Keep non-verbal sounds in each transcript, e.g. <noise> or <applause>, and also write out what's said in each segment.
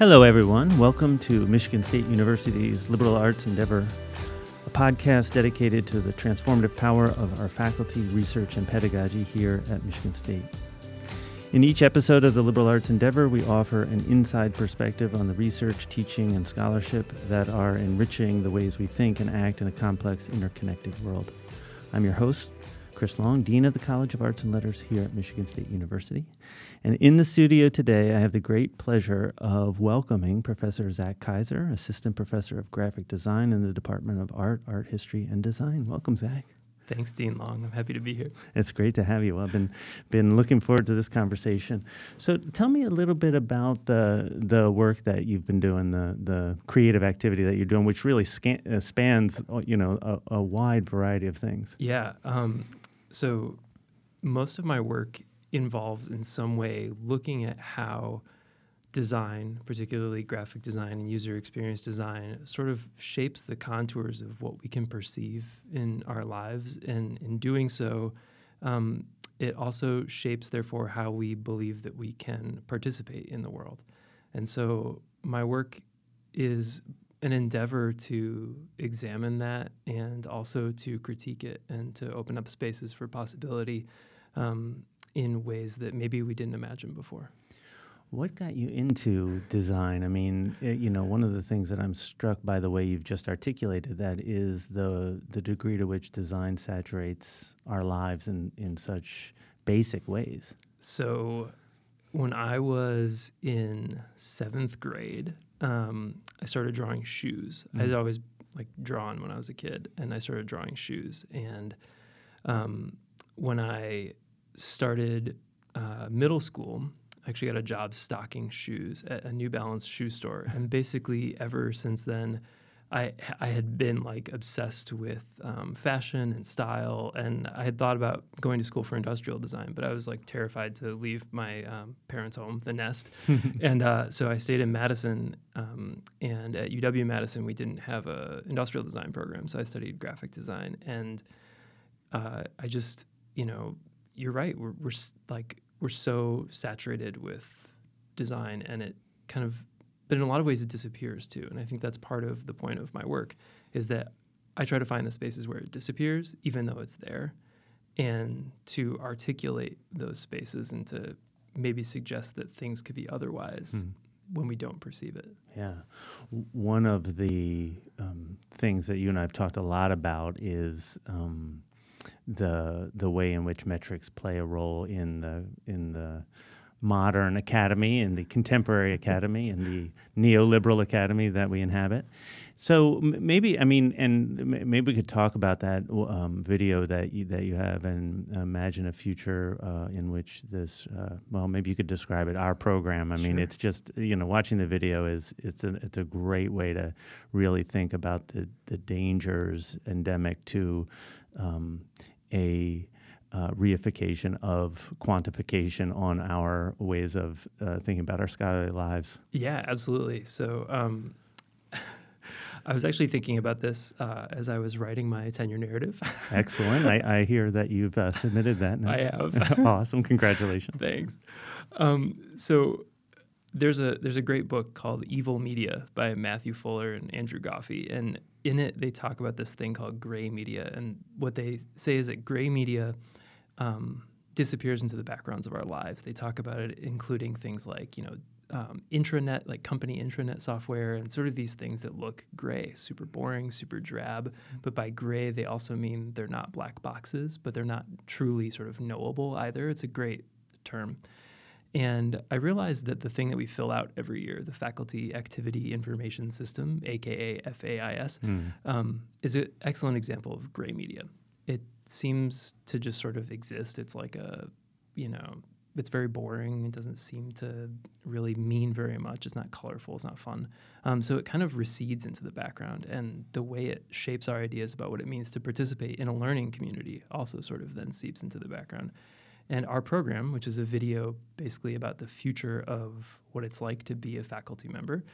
Hello, everyone. Welcome to Michigan State University's Liberal Arts Endeavor, a podcast dedicated to the transformative power of our faculty, research, and pedagogy here at Michigan State. In each episode of the Liberal Arts Endeavor, we offer an inside perspective on the research, teaching, and scholarship that are enriching the ways we think and act in a complex, interconnected world. I'm your host, Chris Long, Dean of the College of Arts and Letters here at Michigan State University. And in the studio today, I have the great pleasure of welcoming Professor Zach Kaiser, Assistant Professor of Graphic Design in the Department of Art, Art History, and Design. Welcome, Zach. Thanks, Dean Long. I'm happy to be here. It's great to have you. I've been been looking forward to this conversation. So, tell me a little bit about the the work that you've been doing, the the creative activity that you're doing, which really scan, uh, spans you know a, a, wide variety of things. Yeah. Um, so, most of my work involves in some way looking at how design, particularly graphic design and user experience design, sort of shapes the contours of what we can perceive in our lives. And in doing so, um, it also shapes, therefore, how we believe that we can participate in the world. And so, my work is an endeavor to examine that and also to critique it and to open up spaces for possibility um, in ways that maybe we didn't imagine before. What got you into design? I mean, it, you know, one of the things that I'm struck by the way you've just articulated that is the the degree to which design saturates our lives in in such basic ways. So, when I was in seventh grade, um, I started drawing shoes. Mm. I had always like drawn when I was a kid, and I started drawing shoes. And um, when I started uh, middle school, I actually got a job stocking shoes at a New Balance shoe store, and basically ever since then, I I had been like obsessed with um, fashion and style, and I had thought about going to school for industrial design, but I was like terrified to leave my um, parents' home, the nest, <laughs> and uh, so I stayed in Madison. Um, and at UW Madison, we didn't have a industrial design program, so I studied graphic design, and uh, I just you know you're right. We're, we're like we're so saturated with design, and it kind of, but in a lot of ways, it disappears too. And I think that's part of the point of my work is that I try to find the spaces where it disappears, even though it's there, and to articulate those spaces and to maybe suggest that things could be otherwise. Hmm when we don't perceive it. Yeah. One of the um, things that you and I have talked a lot about is um, the the way in which metrics play a role in the in the modern academy and the contemporary academy and the neoliberal academy that we inhabit. So maybe I mean, and maybe we could talk about that um, video that you, that you have, and imagine a future uh, in which this. Uh, well, maybe you could describe it. Our program. I sure. mean, it's just you know, watching the video is it's a it's a great way to really think about the the dangers endemic to um, a uh, reification of quantification on our ways of uh, thinking about our scholarly lives. Yeah, absolutely. So um, <laughs> I was actually thinking about this uh, as I was writing my tenure narrative. <laughs> Excellent. I, I, hear that you've uh, submitted that. Now. I have. <laughs> awesome. Congratulations. Thanks. Um, so there's a there's a great book called Evil Media by Matthew Fuller and Andrew Goffey, and in it they talk about this thing called gray media, and what they say is that gray media um, disappears into the backgrounds of our lives. They talk about it, including things like you know um, intranet, like company intranet software, and sort of these things that look gray, super boring, super drab. But by gray, they also mean they're not black boxes, but they're not truly sort of knowable either. It's a great term. And I realized that the thing that we fill out every year, the Faculty Activity Information System, aka FAIS, mm. um, is an excellent example of gray media. It seems to just sort of exist. It's like a, you know, it's very boring. It doesn't seem to really mean very much. It's not colorful. It's not fun. Um, so it kind of recedes into the background. And the way it shapes our ideas about what it means to participate in a learning community also sort of then seeps into the background. And our program, which is a video basically about the future of what it's like to be a faculty member,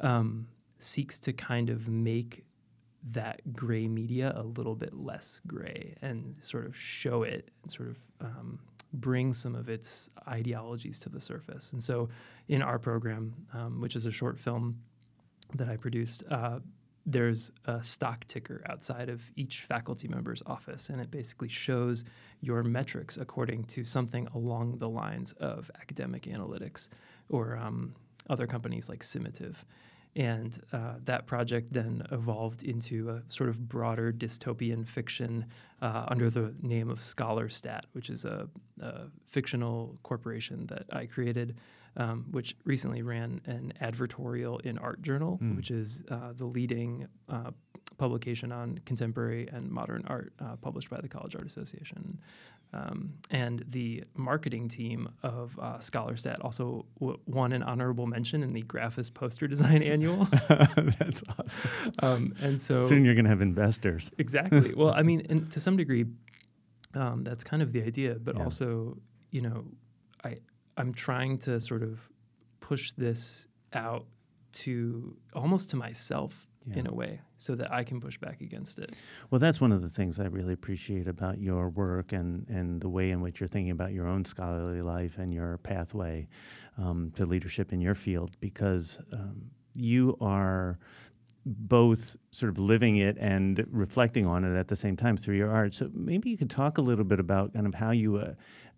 um, seeks to kind of make that gray media a little bit less gray and sort of show it and sort of um, bring some of its ideologies to the surface. And so, in our program, um, which is a short film that I produced, uh, there's a stock ticker outside of each faculty member's office, and it basically shows your metrics according to something along the lines of academic analytics or um, other companies like Summative. And uh, that project then evolved into a sort of broader dystopian fiction uh, under the name of ScholarStat, which is a, a fictional corporation that I created, um, which recently ran an advertorial in Art Journal, mm. which is uh, the leading uh, publication on contemporary and modern art uh, published by the College Art Association. Um, and the marketing team of uh, ScholarStat also w- won an honorable mention in the Graphis Poster Design <laughs> Annual. That's awesome. Um, and so soon you're going to have investors. Exactly. <laughs> well, I mean, to some degree, um, that's kind of the idea. But yeah. also, you know, I I'm trying to sort of push this out to almost to myself yeah. in a way so that I can push back against it. Well, that's one of the things I really appreciate about your work and, and the way in which you're thinking about your own scholarly life and your pathway um, to leadership in your field because um, you are both sort of living it and reflecting on it at the same time through your art. So maybe you could talk a little bit about kind of how you uh,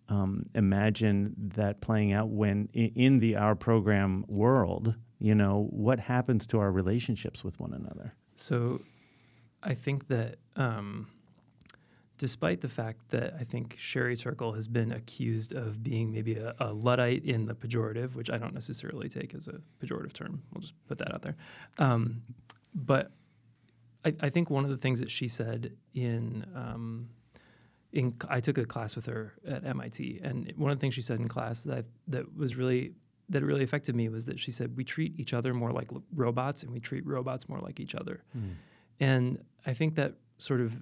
um, imagine that playing out when in, the our program world you know what happens to our relationships with one another? So i think that um, despite the fact that i think sherry turkle has been accused of being maybe a, a, luddite in the pejorative which i don't necessarily take as a pejorative term we'll just put that out there um, but I, I, think one of the things that she said in um, in I took a class with her at MIT, and one of the things she said in class that that was really that really affected me was that she said we treat each other more like robots and we treat robots more like each other. Mm. And I think that sort of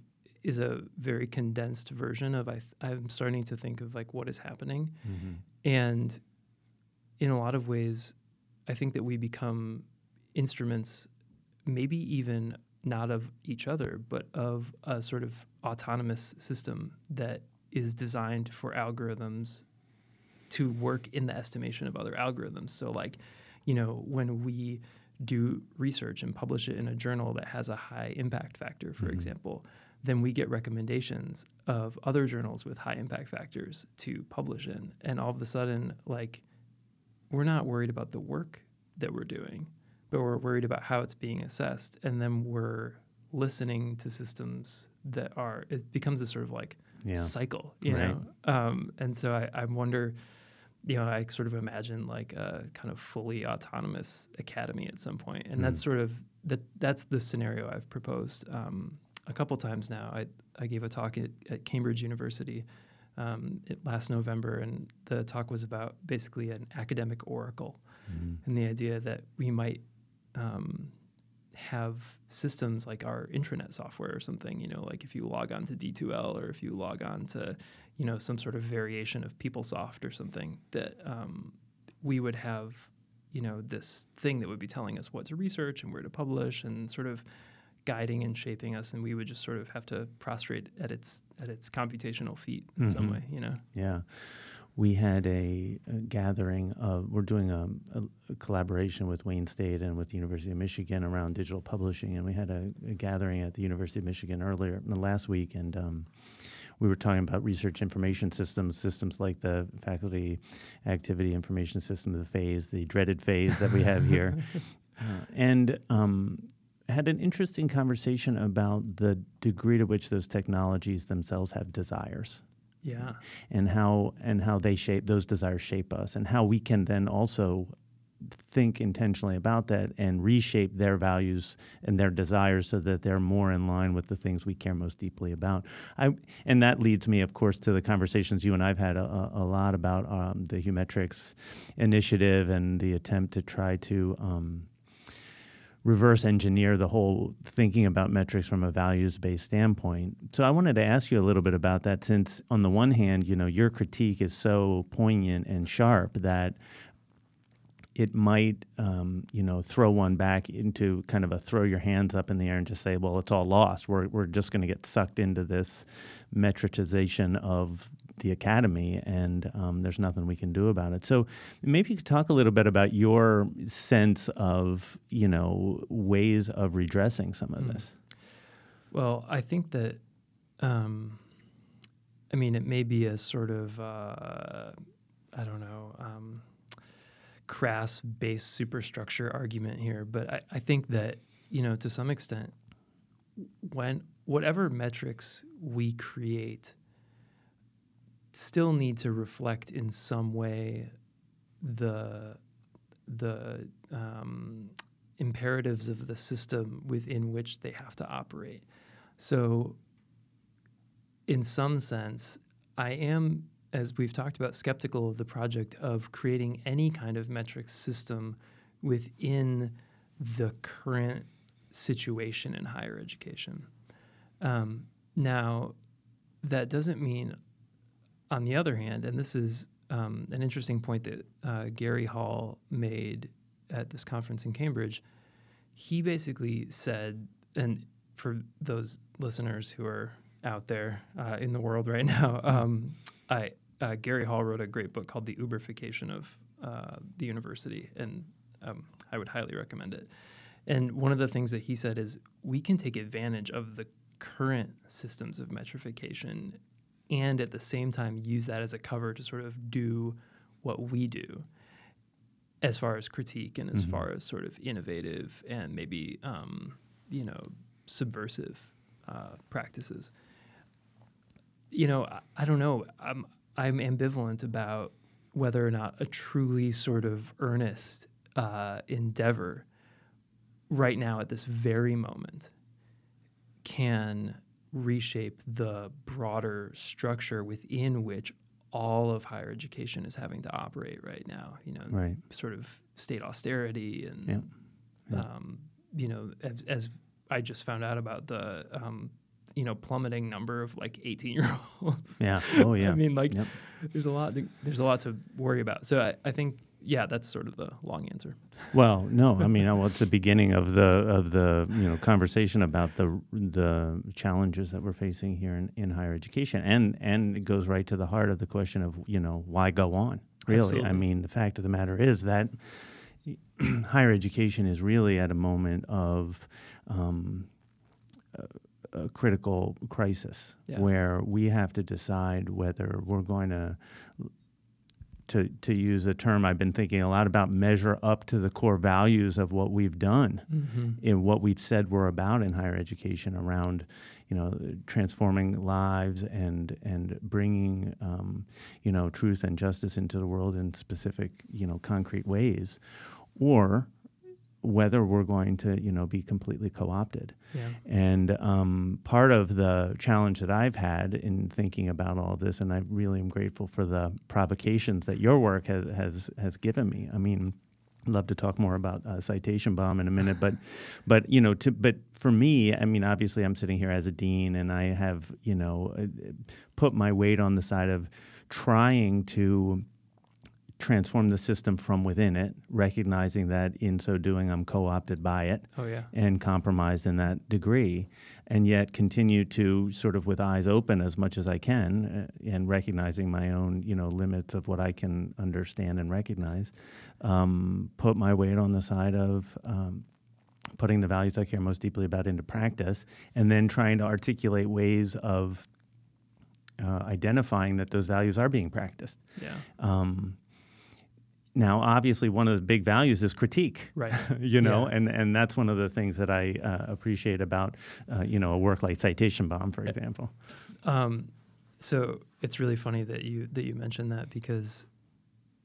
is a very condensed version of I am starting to think of like what is happening. Mm-hmm. And in a lot of ways, I think that we become instruments, maybe even not of each other, but of a sort of autonomous system that is designed for algorithms to work in the estimation of other algorithms. So, like, you know, when we do research and publish it in a journal that has a high impact factor, for mm-hmm. example, then we get recommendations of other journals with high impact factors to publish in. And all of a sudden, like, we're not worried about the work that we're doing, but we're worried about how it's being assessed. And then we're listening to systems that are, it becomes a sort of like yeah. cycle, you right. know? Um, and so I, I wonder, you know, I sort of imagine like a kind of fully autonomous academy at some point, and mm. that's sort of that. That's the scenario I've proposed um, a couple times now. I I gave a talk at, at Cambridge University um, it, last November, and the talk was about basically an academic oracle, mm. and the idea that we might um, have systems like our intranet software or something, you know, like if you log on to D2L or if you log on to, you know, some sort of variation of PeopleSoft or something, that um, we would have, you know, this thing that would be telling us what to research and where to publish and sort of guiding and shaping us, and we would just sort of have to prostrate at its at its computational feet in mm-hmm. some way, you know. Yeah we had a, a gathering of, we're doing a, a, a, collaboration with Wayne State and with the University of Michigan around digital publishing. And we had a, gathering at the University of Michigan earlier last week. And um, we were talking about research information systems, systems like the faculty activity information system, the FAIS, the dreaded FAIS that we have here. <laughs> uh, and um, had an interesting conversation about the degree to which those technologies themselves have desires yeah and how and how they shape those desires shape us and how we can then also think intentionally about that and reshape their values and their desires so that they're more in line with the things we care most deeply about. I, and that leads me, of course, to the conversations you and I've had a, a lot about um, the Humetrics initiative and the attempt to try to um, reverse engineer the whole thinking about metrics from a values based standpoint. So I wanted to ask you a little bit about that since on the one hand, you know, your critique is so poignant and sharp that it might, um, you know, throw one back into kind of a throw your hands up in the air and just say, well, it's all lost. We're, we're just going to get sucked into this metricization of the academy, and um, there's nothing we can do about it. So maybe you could talk a little bit about your sense of you know ways of redressing some of Mm. this. Well, I think that, um, I mean, it may be a sort of, uh, I don't know, um, crass base superstructure argument here, but I, I think that, you know, to some extent, when whatever metrics we create still need to reflect in some way the the um, imperatives of the system within which they have to operate. So, in some sense, I am, as we've talked about, skeptical of the project of creating any kind of metric system within the current situation in higher education. Um, now, that doesn't mean, on the other hand, and this is um, an interesting point that uh, Gary Hall made at this conference in Cambridge. He basically said, and for those listeners who are out there uh, in the world right <laughs> now, um, I uh, Gary Hall wrote a great book called The Uberification of uh, the University, and um, I would highly recommend it. And one of the things that he said is we can take advantage of the current systems of metrification and at the same time use that as a cover to sort of do what we do as far as critique and as Mhm. far as sort of innovative and maybe um, you know subversive uh, practices you know I, I don't know I'm I'm ambivalent about whether or not a truly sort of earnest uh, endeavor right now at this very moment can reshape the broader structure within which all of higher education is having to operate right now. You know, Right. sort of state austerity and, Yeah. Yeah. Um, you know, as, as I just found out about the, um, you know, plummeting number of like 18 year olds. Yeah. Oh <laughs> yeah. I mean, like, Yep. there's a lot. To, there's a lot to worry about. So I, I think, yeah, that's sort of the long answer. Well, no, I mean, <laughs> well, it's the beginning of the of the you know conversation about the the challenges that we're facing here in, in higher education, and and it goes right to the heart of the question of you know why go on. Really, I mean, the fact of the matter is that <clears throat> higher education is really at a moment of um, a, a critical crisis Yeah. where we have to decide whether we're going to to to use a term I've been thinking a lot about measure up to the core values of what we've done Mm-hmm. in what we've said we're about in higher education around you know transforming lives and and bringing um, you know truth and justice into the world in specific you know concrete ways or whether we're going to you know be completely co-opted Yeah. and um, part of the challenge that I've had in thinking about all this, and I really am grateful for the provocations that your work has has, has given me. I mean, I'd love to talk more about uh, citation bomb in a minute, but <laughs> but you know, to but for me, I mean, obviously, I'm sitting here as a dean, and I have you know uh, put my weight on the side of trying to transform the system from within it, recognizing that in so doing, I'm co-opted by it Oh yeah. and compromised in that degree, and yet continue to sort of with eyes open as much as I can, uh, and recognizing my own you know limits of what I can understand and recognize, um, put my weight on the side of. Um, Putting the values I care most deeply about into practice, and then trying to articulate ways of uh, identifying that those values are being practiced. Yeah. Um, now, obviously, one of the big values is critique Right. <laughs> you know, Yeah. and and that's one of the things that I uh, appreciate about uh, you know a work like Citation Bomb, for example. Um, so it's really funny that you that you mentioned that because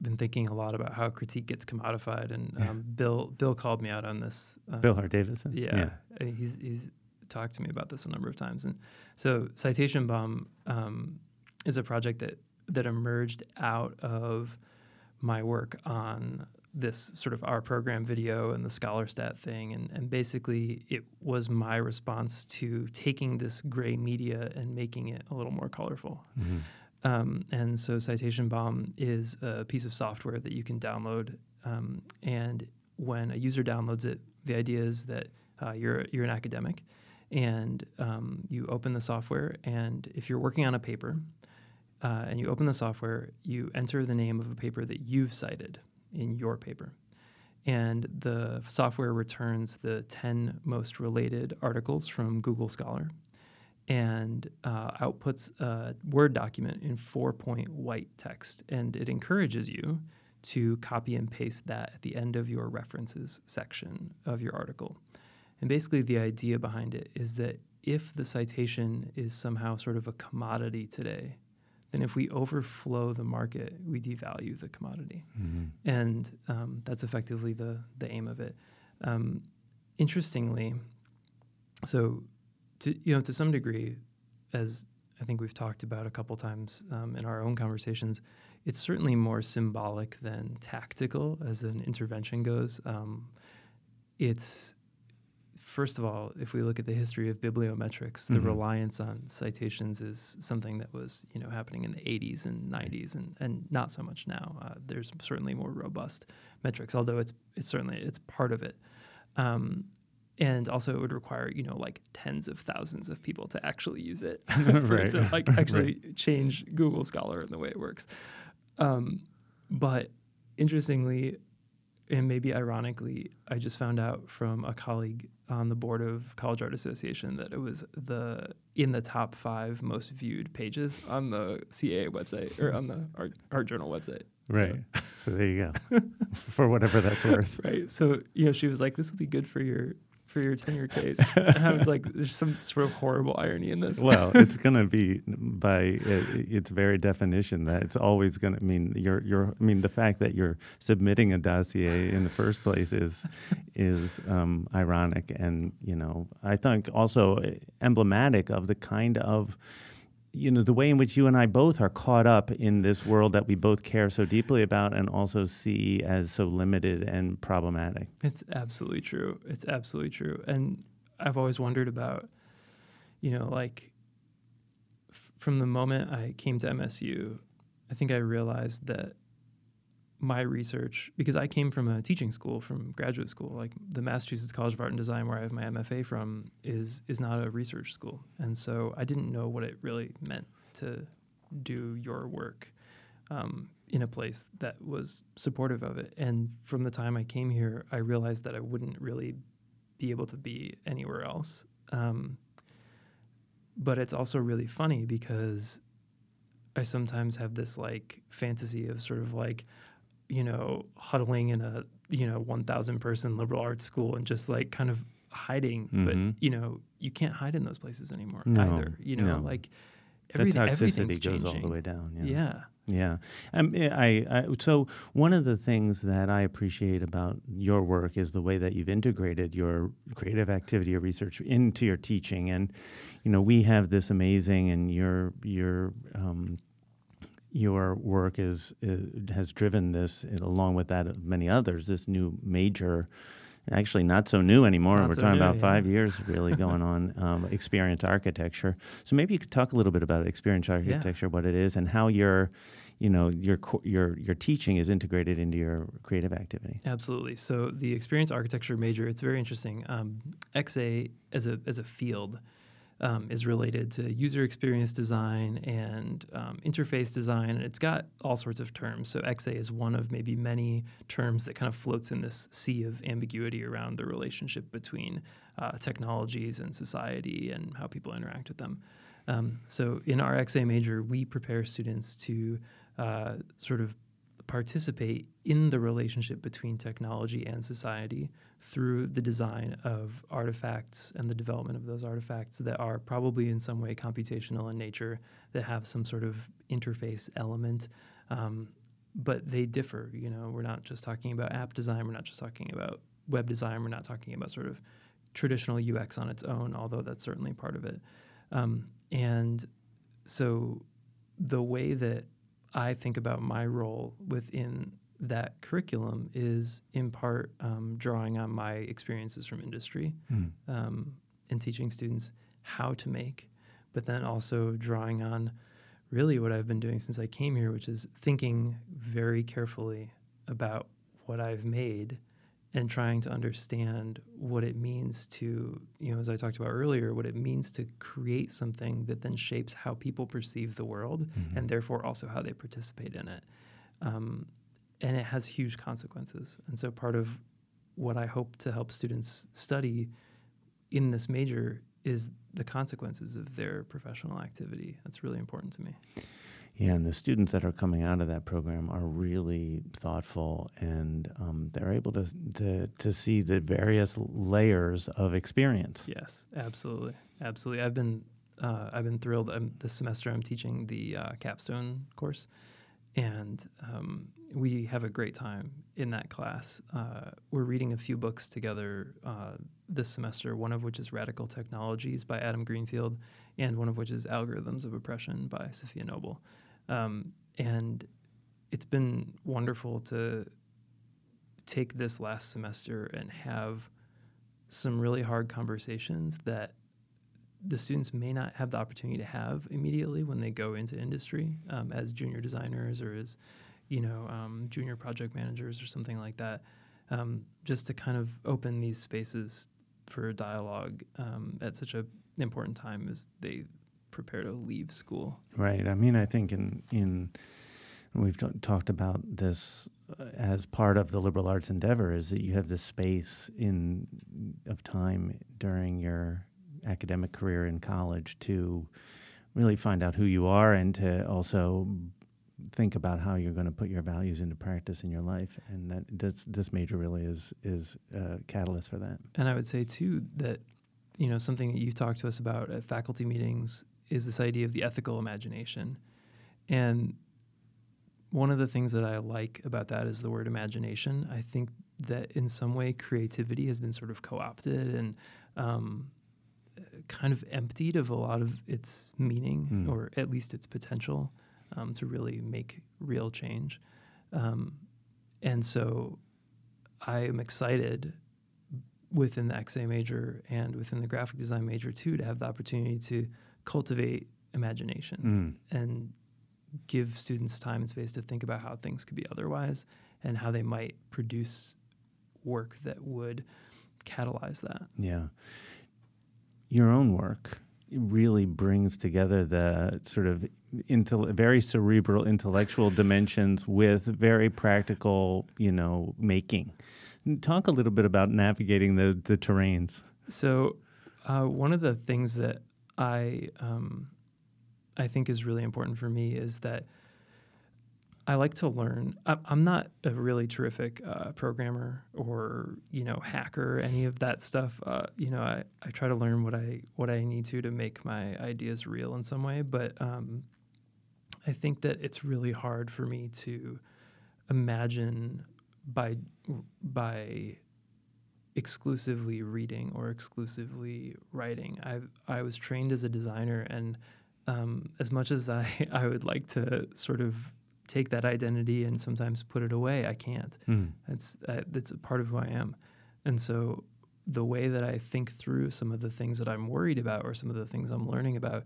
I've been thinking a lot about how critique gets commodified, and <laughs> um, Bill Bill called me out on this. Uh, Bill Hart Davidson. Yeah, uh, he's he's talked to me about this a number of times, and so Citation Bomb um, is a project that that emerged out of my work on this sort of our program video and the ScholarStat thing, and and basically it was my response to taking this gray media and making it a little more colorful. Mhm. Um, and so Citation Bomb is a piece of software that you can download. Um, and when a user downloads it, the idea is that uh, you're you're an academic, and um, you open the software, and if you're working on a paper, uh, and you open the software, you enter the name of a paper that you've cited in your paper. And the software returns the 10 most related articles from Google Scholar and uh, outputs a Word document in four point white text. And it encourages you to copy and paste that at the end of your references section of your article. And basically, the idea behind it is that if the citation is somehow sort of a commodity today, then if we overflow the market, we devalue the commodity. Mm-hmm. And um, that's effectively the, the aim of it. Um, interestingly, so to, you know, to some degree, as I think we've talked about a couple times um, in our own conversations, it's certainly more symbolic than tactical as an intervention goes. Um, it's first of all, if we look at the history of bibliometrics, the mm-hmm. reliance on citations is something that was you know happening in the 80s and 90s, and, and not so much now. Uh, there's certainly more robust metrics, although it's it's certainly it's part of it. Um, and also, it would require you know like tens of thousands of people to actually use it <laughs> <laughs> for right. it to like <laughs> actually right. change Google Scholar and the way it works. Um, but interestingly, and maybe ironically, I just found out from a colleague on the board of College Art Association that it was the in the top five most viewed pages on the CAA website or on the <laughs> Art, Art Journal website. Right. So, so there you go. <laughs> for whatever that's worth. Right. So you know, she was like, "This will be good for your for your tenure case. <laughs> and I was like, there's some sort of horrible irony in this. well, <laughs> it's going to be by its very definition that it's always going to mean you're, you're, I mean, the fact that you're submitting a dossier in the first place is, is um, ironic. And, you know, I think also emblematic of the kind of, you know the way in which you and I both are caught up in this world that we both care so deeply about and also see as so limited and problematic. It's absolutely true. It's absolutely true. And I've always wondered about you know like f- from the moment I came to MSU, I think I realized that my research because I came from a teaching school from graduate school like the Massachusetts College of Art and Design where I have my MFA from is is not a research school. And so I didn't know what it really meant to do your work um, in a place that was supportive of it. And from the time I came here I realized that I wouldn't really be able to be anywhere else. Um, but it's also really funny because I sometimes have this like fantasy of sort of like you know, huddling in a, you know, 1,000 person liberal arts school and just like kind of hiding. Mm-hmm. But, you know, you can't hide in those places anymore no, either. You know, no. like every, the toxicity goes all the way down. Yeah. Yeah. Yeah, um, I, I, so one of the things that I appreciate about your work is the way that you've integrated your creative activity, or research into your teaching, and you know we have this amazing, and your your um, your work is, is, has driven this, along with that of many others, this new major, actually not so new anymore. Not We're so talking new, about yeah. five years really <laughs> going on, um, experience architecture. So maybe you could talk a little bit about experience architecture, yeah. what it is, and how your, you know, your your your teaching is integrated into your creative activity. Absolutely. So the experience architecture major, it's very interesting. Um, XA as a as a field um, is related to user experience design and um, interface design, and it's got all sorts of terms. So XA is one of maybe many terms that kind of floats in this sea of ambiguity around the relationship between uh, technologies and society and how people interact with them. Um, so in our XA major, we prepare students to uh, sort of participate in the relationship between technology and society through the design of artifacts and the development of those artifacts that are probably in some way computational in nature, that have some sort of interface element. Um, but they differ. You know, we're not just talking about app design. We're not just talking about web design. We're not talking about sort of traditional UX on its own, although that's certainly part of it. Um, and so the way that I think about my role within that curriculum is in part um, drawing on my experiences from industry mm. um, and teaching students how to make, but then also drawing on really what I've been doing since I came here, which is thinking very carefully about what I've made and trying to understand what it means to, you know, as I talked about earlier, what it means to create something that then shapes how people perceive the world Mm-hmm. and therefore also how they participate in it. Um, and it has huge consequences. And so part of what I hope to help students study in this major is the consequences of their professional activity. That's really important to me. Yeah, and the students that are coming out of that program are really thoughtful, and um, they're able to, to to see the various layers of experience. Yes, absolutely, absolutely. I've been uh, I've been thrilled. i this semester, I'm teaching the uh, capstone course, and um, we have a great time in that class. Uh, we're reading a few books together uh, this semester. One of which is Radical Technologies by Adam Greenfield, and one of which is Algorithms of Oppression by Safiya Noble. Um, and it's been wonderful to take this last semester and have some really hard conversations that the students may not have the opportunity to have immediately when they go into industry um, as junior designers or as you know um, junior project managers or something like that. Um, just to kind of open these spaces for dialogue um, at such an important time as they prepare to leave school. Right. I mean, I think in in we've t- talked about this uh, as part of the liberal arts endeavor is that you have this space in of time during your academic career in college to really find out who you are and to also think about how you're going to put your values into practice in your life. And that this this major really is is a catalyst for that. And I would say too that you know something that you've talked to us about at faculty meetings is this idea of the ethical imagination. And one of the things that I like about that is the word imagination. I think that in some way creativity has been sort of co-opted and um, kind of emptied of a lot of its meaning Hmm. or at least its potential um, to really make real change. Um, and so I am excited within the XA major and within the graphic design major too to have the opportunity to cultivate imagination mm. and give students time and space to think about how things could be otherwise and how they might produce work that would catalyze that. Yeah. Your own work really brings together the sort of intel- very cerebral intellectual <laughs> dimensions with very practical, you know, making. Talk a little bit about navigating the, the terrains. So, uh, one of the things that I um, I think is really important for me is that I like to learn. I'm not a really terrific uh, programmer or you know hacker, any of that stuff. Uh, you know, I, I try to learn what I what I need to to make my ideas real in some way. But um, I think that it's really hard for me to imagine by by exclusively reading or exclusively writing. I I was trained as a designer, and um, as much as I <laughs> I would like to sort of take that identity and sometimes put it away, I can't. Mm. That's uh, that's a part of who I am, and so the way that I think through some of the things that I'm worried about or some of the things I'm learning about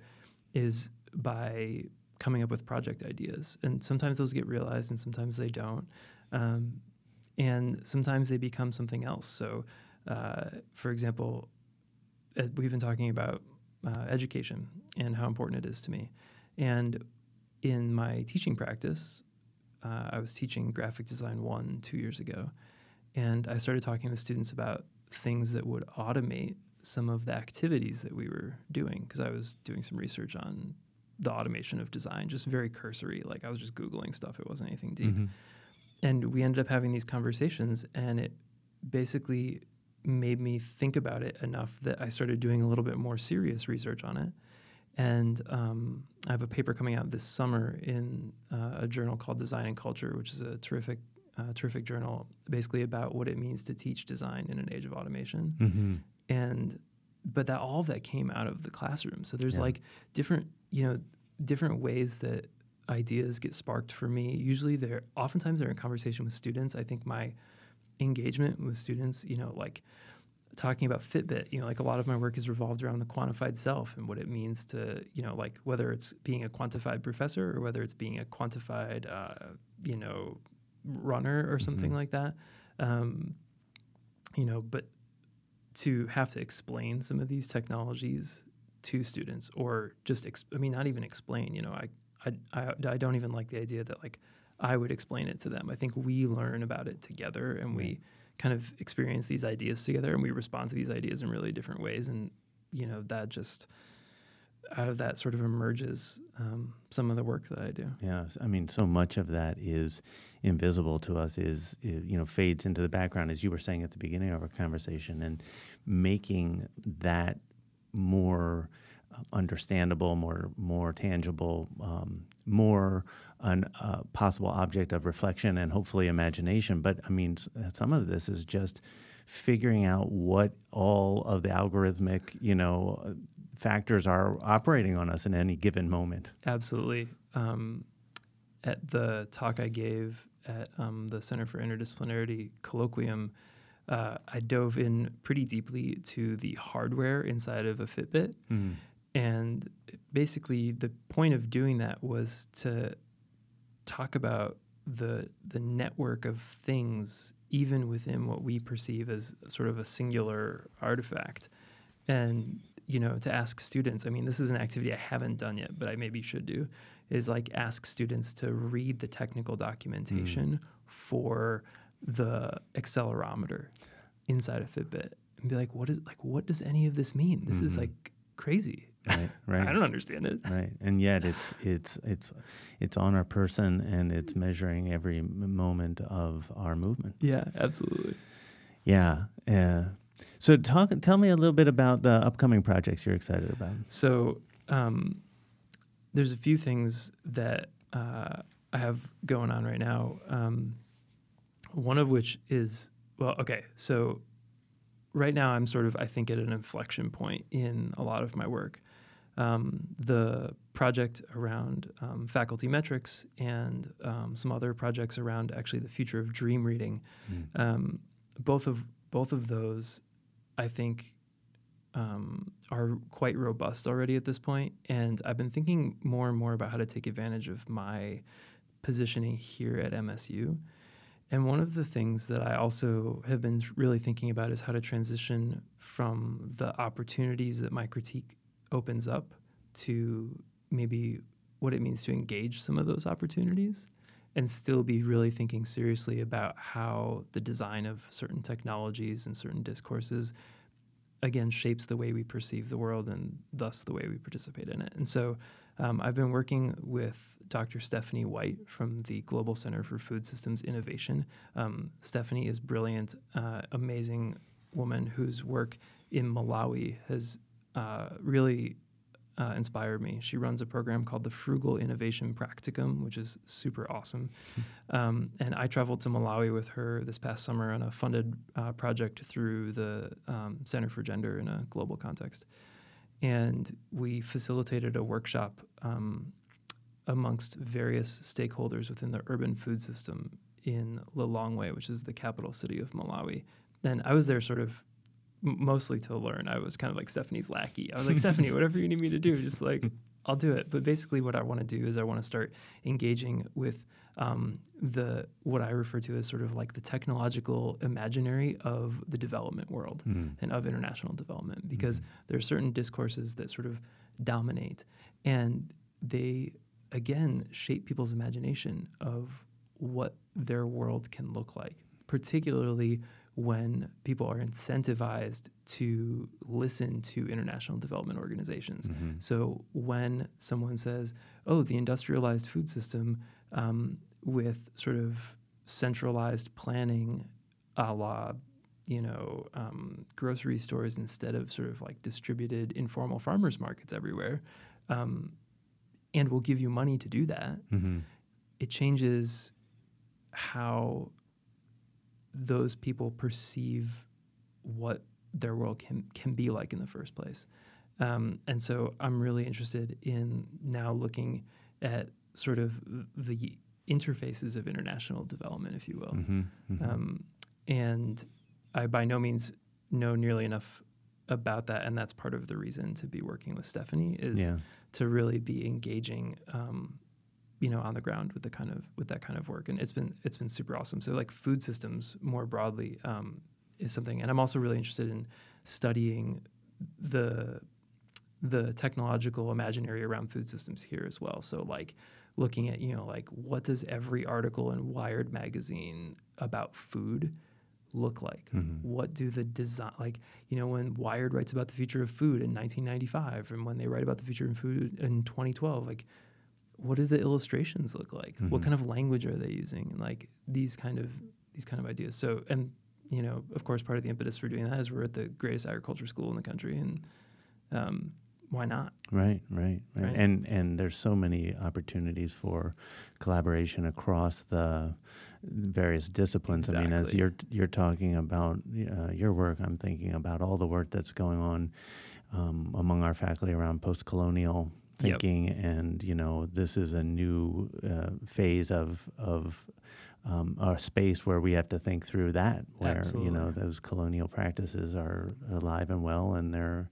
is by coming up with project ideas, and sometimes those get realized and sometimes they don't. Um, and sometimes they become something else. So, uh, for example, uh, we've been talking about uh, education and how important it is to me. And in my teaching practice, uh, I was teaching graphic design one two years ago, and I started talking with students about things that would automate some of the activities that we were doing because I was doing some research on the automation of design, just very cursory. Like I was just Googling stuff, it wasn't anything deep Mhm. And we ended up having these conversations and it basically made me think about it enough that i started doing a little bit more serious research on it and um, i have a paper coming out this summer in uh, a journal called design and culture which is a terrific uh, terrific journal basically about what it means to teach design in an age of automation Mhm. and but that all of that came out of the classroom so there's Yeah. like different you know different ways that ideas get sparked for me usually they're oftentimes they're in conversation with students i think my engagement with students you know like talking about fitbit you know like a lot of my work is revolved around the quantified self and what it means to you know like whether it's being a quantified professor or whether it's being a quantified uh, you know runner or something Mhm. like that um, you know, but to have to explain some of these technologies to students or just, I mean, not even explain, you know, I, I, I, I don't even like the idea that like I would explain it to them. I think we learn about it together and we kind of experience these ideas together and we respond to these ideas in really different ways. And, you know, that just, out of that sort of emerges um, some of the work that I do. Yeah, I mean, so much of that is invisible to us. Is, is, you know fades into the background, as you were saying at the beginning of our conversation, and making that more understandable, more more tangible, um, more a uh, possible object of reflection and hopefully imagination. But I mean, some of this is just figuring out what all of the algorithmic, you know factors are operating on us in any given moment. Absolutely. Um, at the talk I gave at um, the Center for Interdisciplinarity colloquium, uh, I dove in pretty deeply to the hardware inside of a Fitbit. Mm. And basically, the point of doing that was to talk about the the network of things, even within what we perceive as sort of a singular artifact. And you know, to ask students. I mean, this is an activity I haven't done yet, but I maybe should do. Is like ask students to read the technical documentation mm. for the accelerometer inside a Fitbit and be like, what is like what does any of this mean? This mm-hmm. is like crazy. Right, <laughs> right. I don't understand it. Right, and yet it's it's it's it's on our person and it's measuring every moment of our movement. Yeah, absolutely. Yeah, yeah. so talk, tell me a little bit about the upcoming projects you're excited about. So um, there's a few things that uh, I have going on right now. Um, one of which is well, okay, so right now I'm sort of I think at an inflection point in a lot of my work. Um, the project around um, faculty metrics and um, some other projects around actually the future of dream reading. Mm. both of both of those I think um, are quite robust already at this point. And I've been thinking more and more about how to take advantage of my positioning here at MSU. And one of the things that I also have been really thinking about is how to transition from the opportunities that my critique opens up to maybe what it means to engage some of those opportunities and still be really thinking seriously about how the design of certain technologies and certain discourses again shapes the way we perceive the world and thus the way we participate in it. And so um, I've been working with Dr. Stephanie White from the Global Center for Food Systems Innovation. Um, Stephanie is brilliant, uh, amazing woman whose work in Malawi has uh, really uh, inspired me. She runs a program called the Frugal Innovation Practicum, which is super awesome. Hmm. Um, and I traveled to Malawi with her this past summer on a funded uh, project through the um, Center for Gender in a global context. And we facilitated a workshop um, amongst various stakeholders within the urban food system in Lilongwe, which is the capital city of Malawi. And I was there sort of mostly to learn. I was kind of like Stephanie's lackey. I was like, Stephanie, whatever you need me to do, just like <laughs> I'll do it. But basically, what I want to do is I want to start engaging with um, the what I refer to as sort of like the technological imaginary of the development world mm. and of international development, because mm. there are certain discourses that sort of dominate, and they again shape people's imagination of what their world can look like, particularly when people are incentivized to listen to international development organizations. Mm-hmm. So when someone says, oh, the industrialized food system um, with sort of centralized planning a la you know um, grocery stores instead of sort of like distributed informal farmers markets everywhere um, and will give you money to do that mm-hmm. it changes how those people perceive what their world can can be like in the first place. Um, and so I'm really interested in now looking at sort of the interfaces of international development, if you will. Mm-hmm, mm-hmm. Um, and I by no means know nearly enough about that, and that's part of the reason to be working with Stephanie is yeah. to really be engaging um, you know on the ground with the kind of with that kind of work and it's been it's been super awesome so like food systems more broadly um, is something. And I'm also really interested in studying the the technological imaginary around food systems here as well. So like looking at you know like what does every article in Wired magazine about food look like? Mm-hmm. What do the design like? You know, when Wired writes about the future of food in 1995, and when they write about the future of food in 2012, like what do the illustrations look like? What Mhm. kind of language are they using? And like these kind of these kind of ideas. So and you know, of course, part of the impetus for doing that is we're at the greatest agriculture school in the country, and um, why not? Right, right, right, Right. And and there's so many opportunities for collaboration across the various disciplines. I mean, as you're you're talking about uh, your work, I'm thinking about all the work that's going on um, among our faculty around post-colonial Yep. thinking, and you know, this is a new uh, phase of of um, a space where we have to think through that, where you know those colonial practices are alive and well, and they're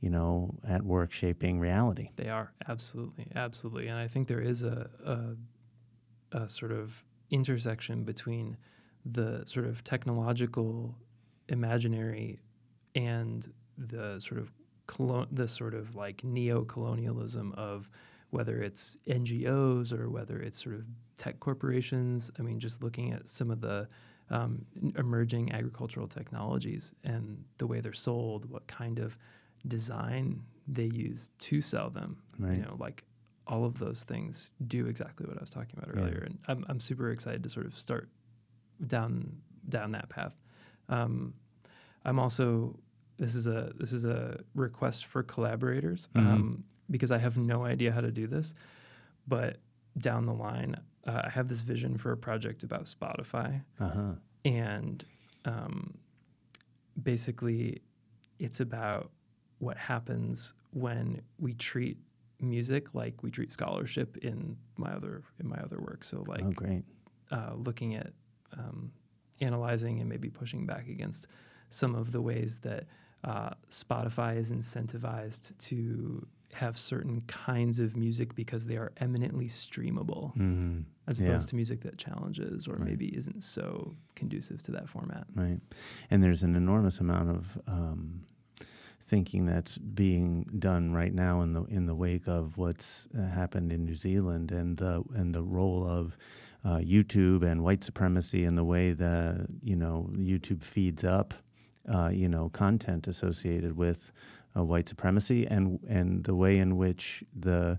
you know at work shaping reality. They are absolutely, absolutely, and I think there is a, a, a sort of intersection between the sort of technological imaginary and the sort of the sort of like neo-colonialism of whether it's NGOs or whether it's sort of tech corporations. I mean, just looking at some of the um, emerging agricultural technologies and the way they're sold, what kind of design they use to sell them. Right. You know, like all of those things do exactly what I was talking about Yeah. earlier, and I'm I'm super excited to sort of start down down that path. Um, I'm also this is a this is a request for collaborators Mhm. um, because I have no idea how to do this, but down the line uh, I have this vision for a project about Spotify Uh huh. and um, basically it's about what happens when we treat music like we treat scholarship in my other in my other work so like oh, great. uh, looking at um, analyzing and maybe pushing back against some of the ways that uh, Spotify is incentivized to have certain kinds of music because they are eminently streamable hmm as Yeah. opposed to music that challenges or Right. maybe isn't so conducive to that format. Right. And there's an enormous amount of um, thinking that's being done right now in the in the wake of what's uh, happened in New Zealand and the and the role of uh, YouTube and white supremacy and the way the you know YouTube feeds up uh, you know content associated with uh, white supremacy and and the way in which the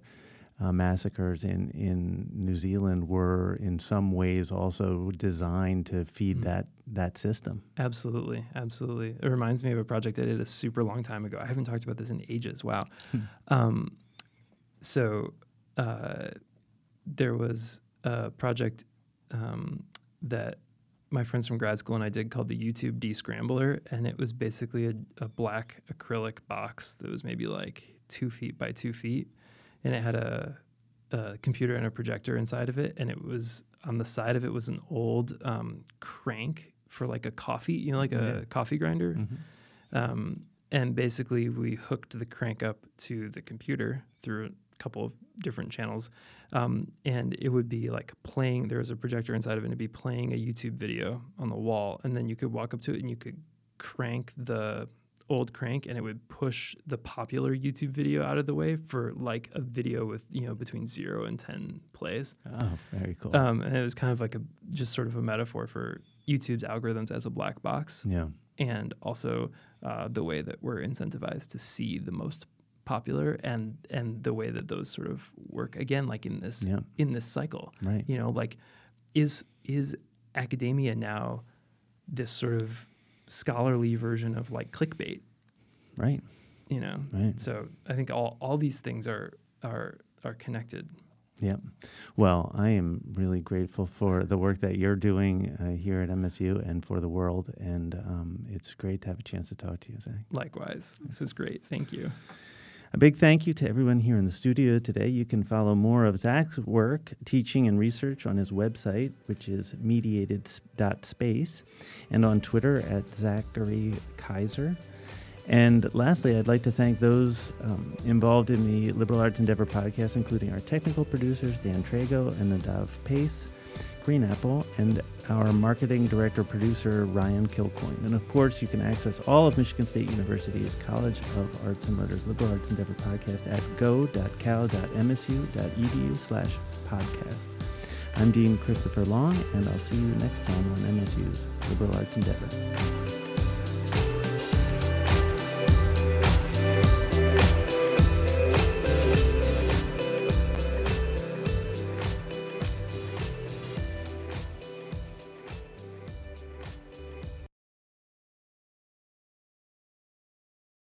uh, massacres in, in New Zealand were in some ways also designed to feed Mm. that that system. Absolutely, absolutely. It reminds me of a project I did a super long time ago. I haven't talked about this in ages. Wow. um, so uh, there was a project um, that my friends from grad school and I did called the YouTube Descrambler, and it was basically a, a black acrylic box that was maybe like two feet by two feet, and it had a, a computer and a projector inside of it, and it was on the side of it was an old um, crank for like a coffee, you know, like a Yeah. coffee grinder. Mhm. Um, and basically, we hooked the crank up to the computer through couple of different channels. Um, and it would be like playing, there was a projector inside of it, and it'd be playing a YouTube video on the wall. And then you could walk up to it and you could crank the old crank and it would push the popular YouTube video out of the way for like a video with, you know, between zero and 10 plays. Oh, very cool. Um, and it was kind of like a just sort of a metaphor for YouTube's algorithms as a black box yeah. and also uh, the way that we're incentivized to see the most popular and and the way that those sort of work again like in this Yeah. in this cycle Right. you know like is is academia now this sort of scholarly version of like clickbait Right. you know Right. so i think all all these things are are are connected Yeah. Well, I am really grateful for the work that you're doing uh, here at MSU and for the world. And um, it's great to have a chance to talk to you, Zach. likewise this was great thank you A big thank you to everyone here in the studio today. You can follow more of Zach's work, teaching, and research on his website, which is mediated.space, and on Twitter at Zachary Kaiser. And lastly, I'd like to thank those um, involved in the Liberal Arts Endeavor podcast, including our technical producers, Dan Trago and Nadav Pace. Green Apple, and our marketing director producer, Ryan Kilcoyne. And of course, you can access all of Michigan State University's College of Arts and Letters Liberal Arts Endeavor podcast at go.cal.msu.edu slash podcast. I'm Dean Christopher Long, and I'll see you next time on MSU's Liberal Arts Endeavor.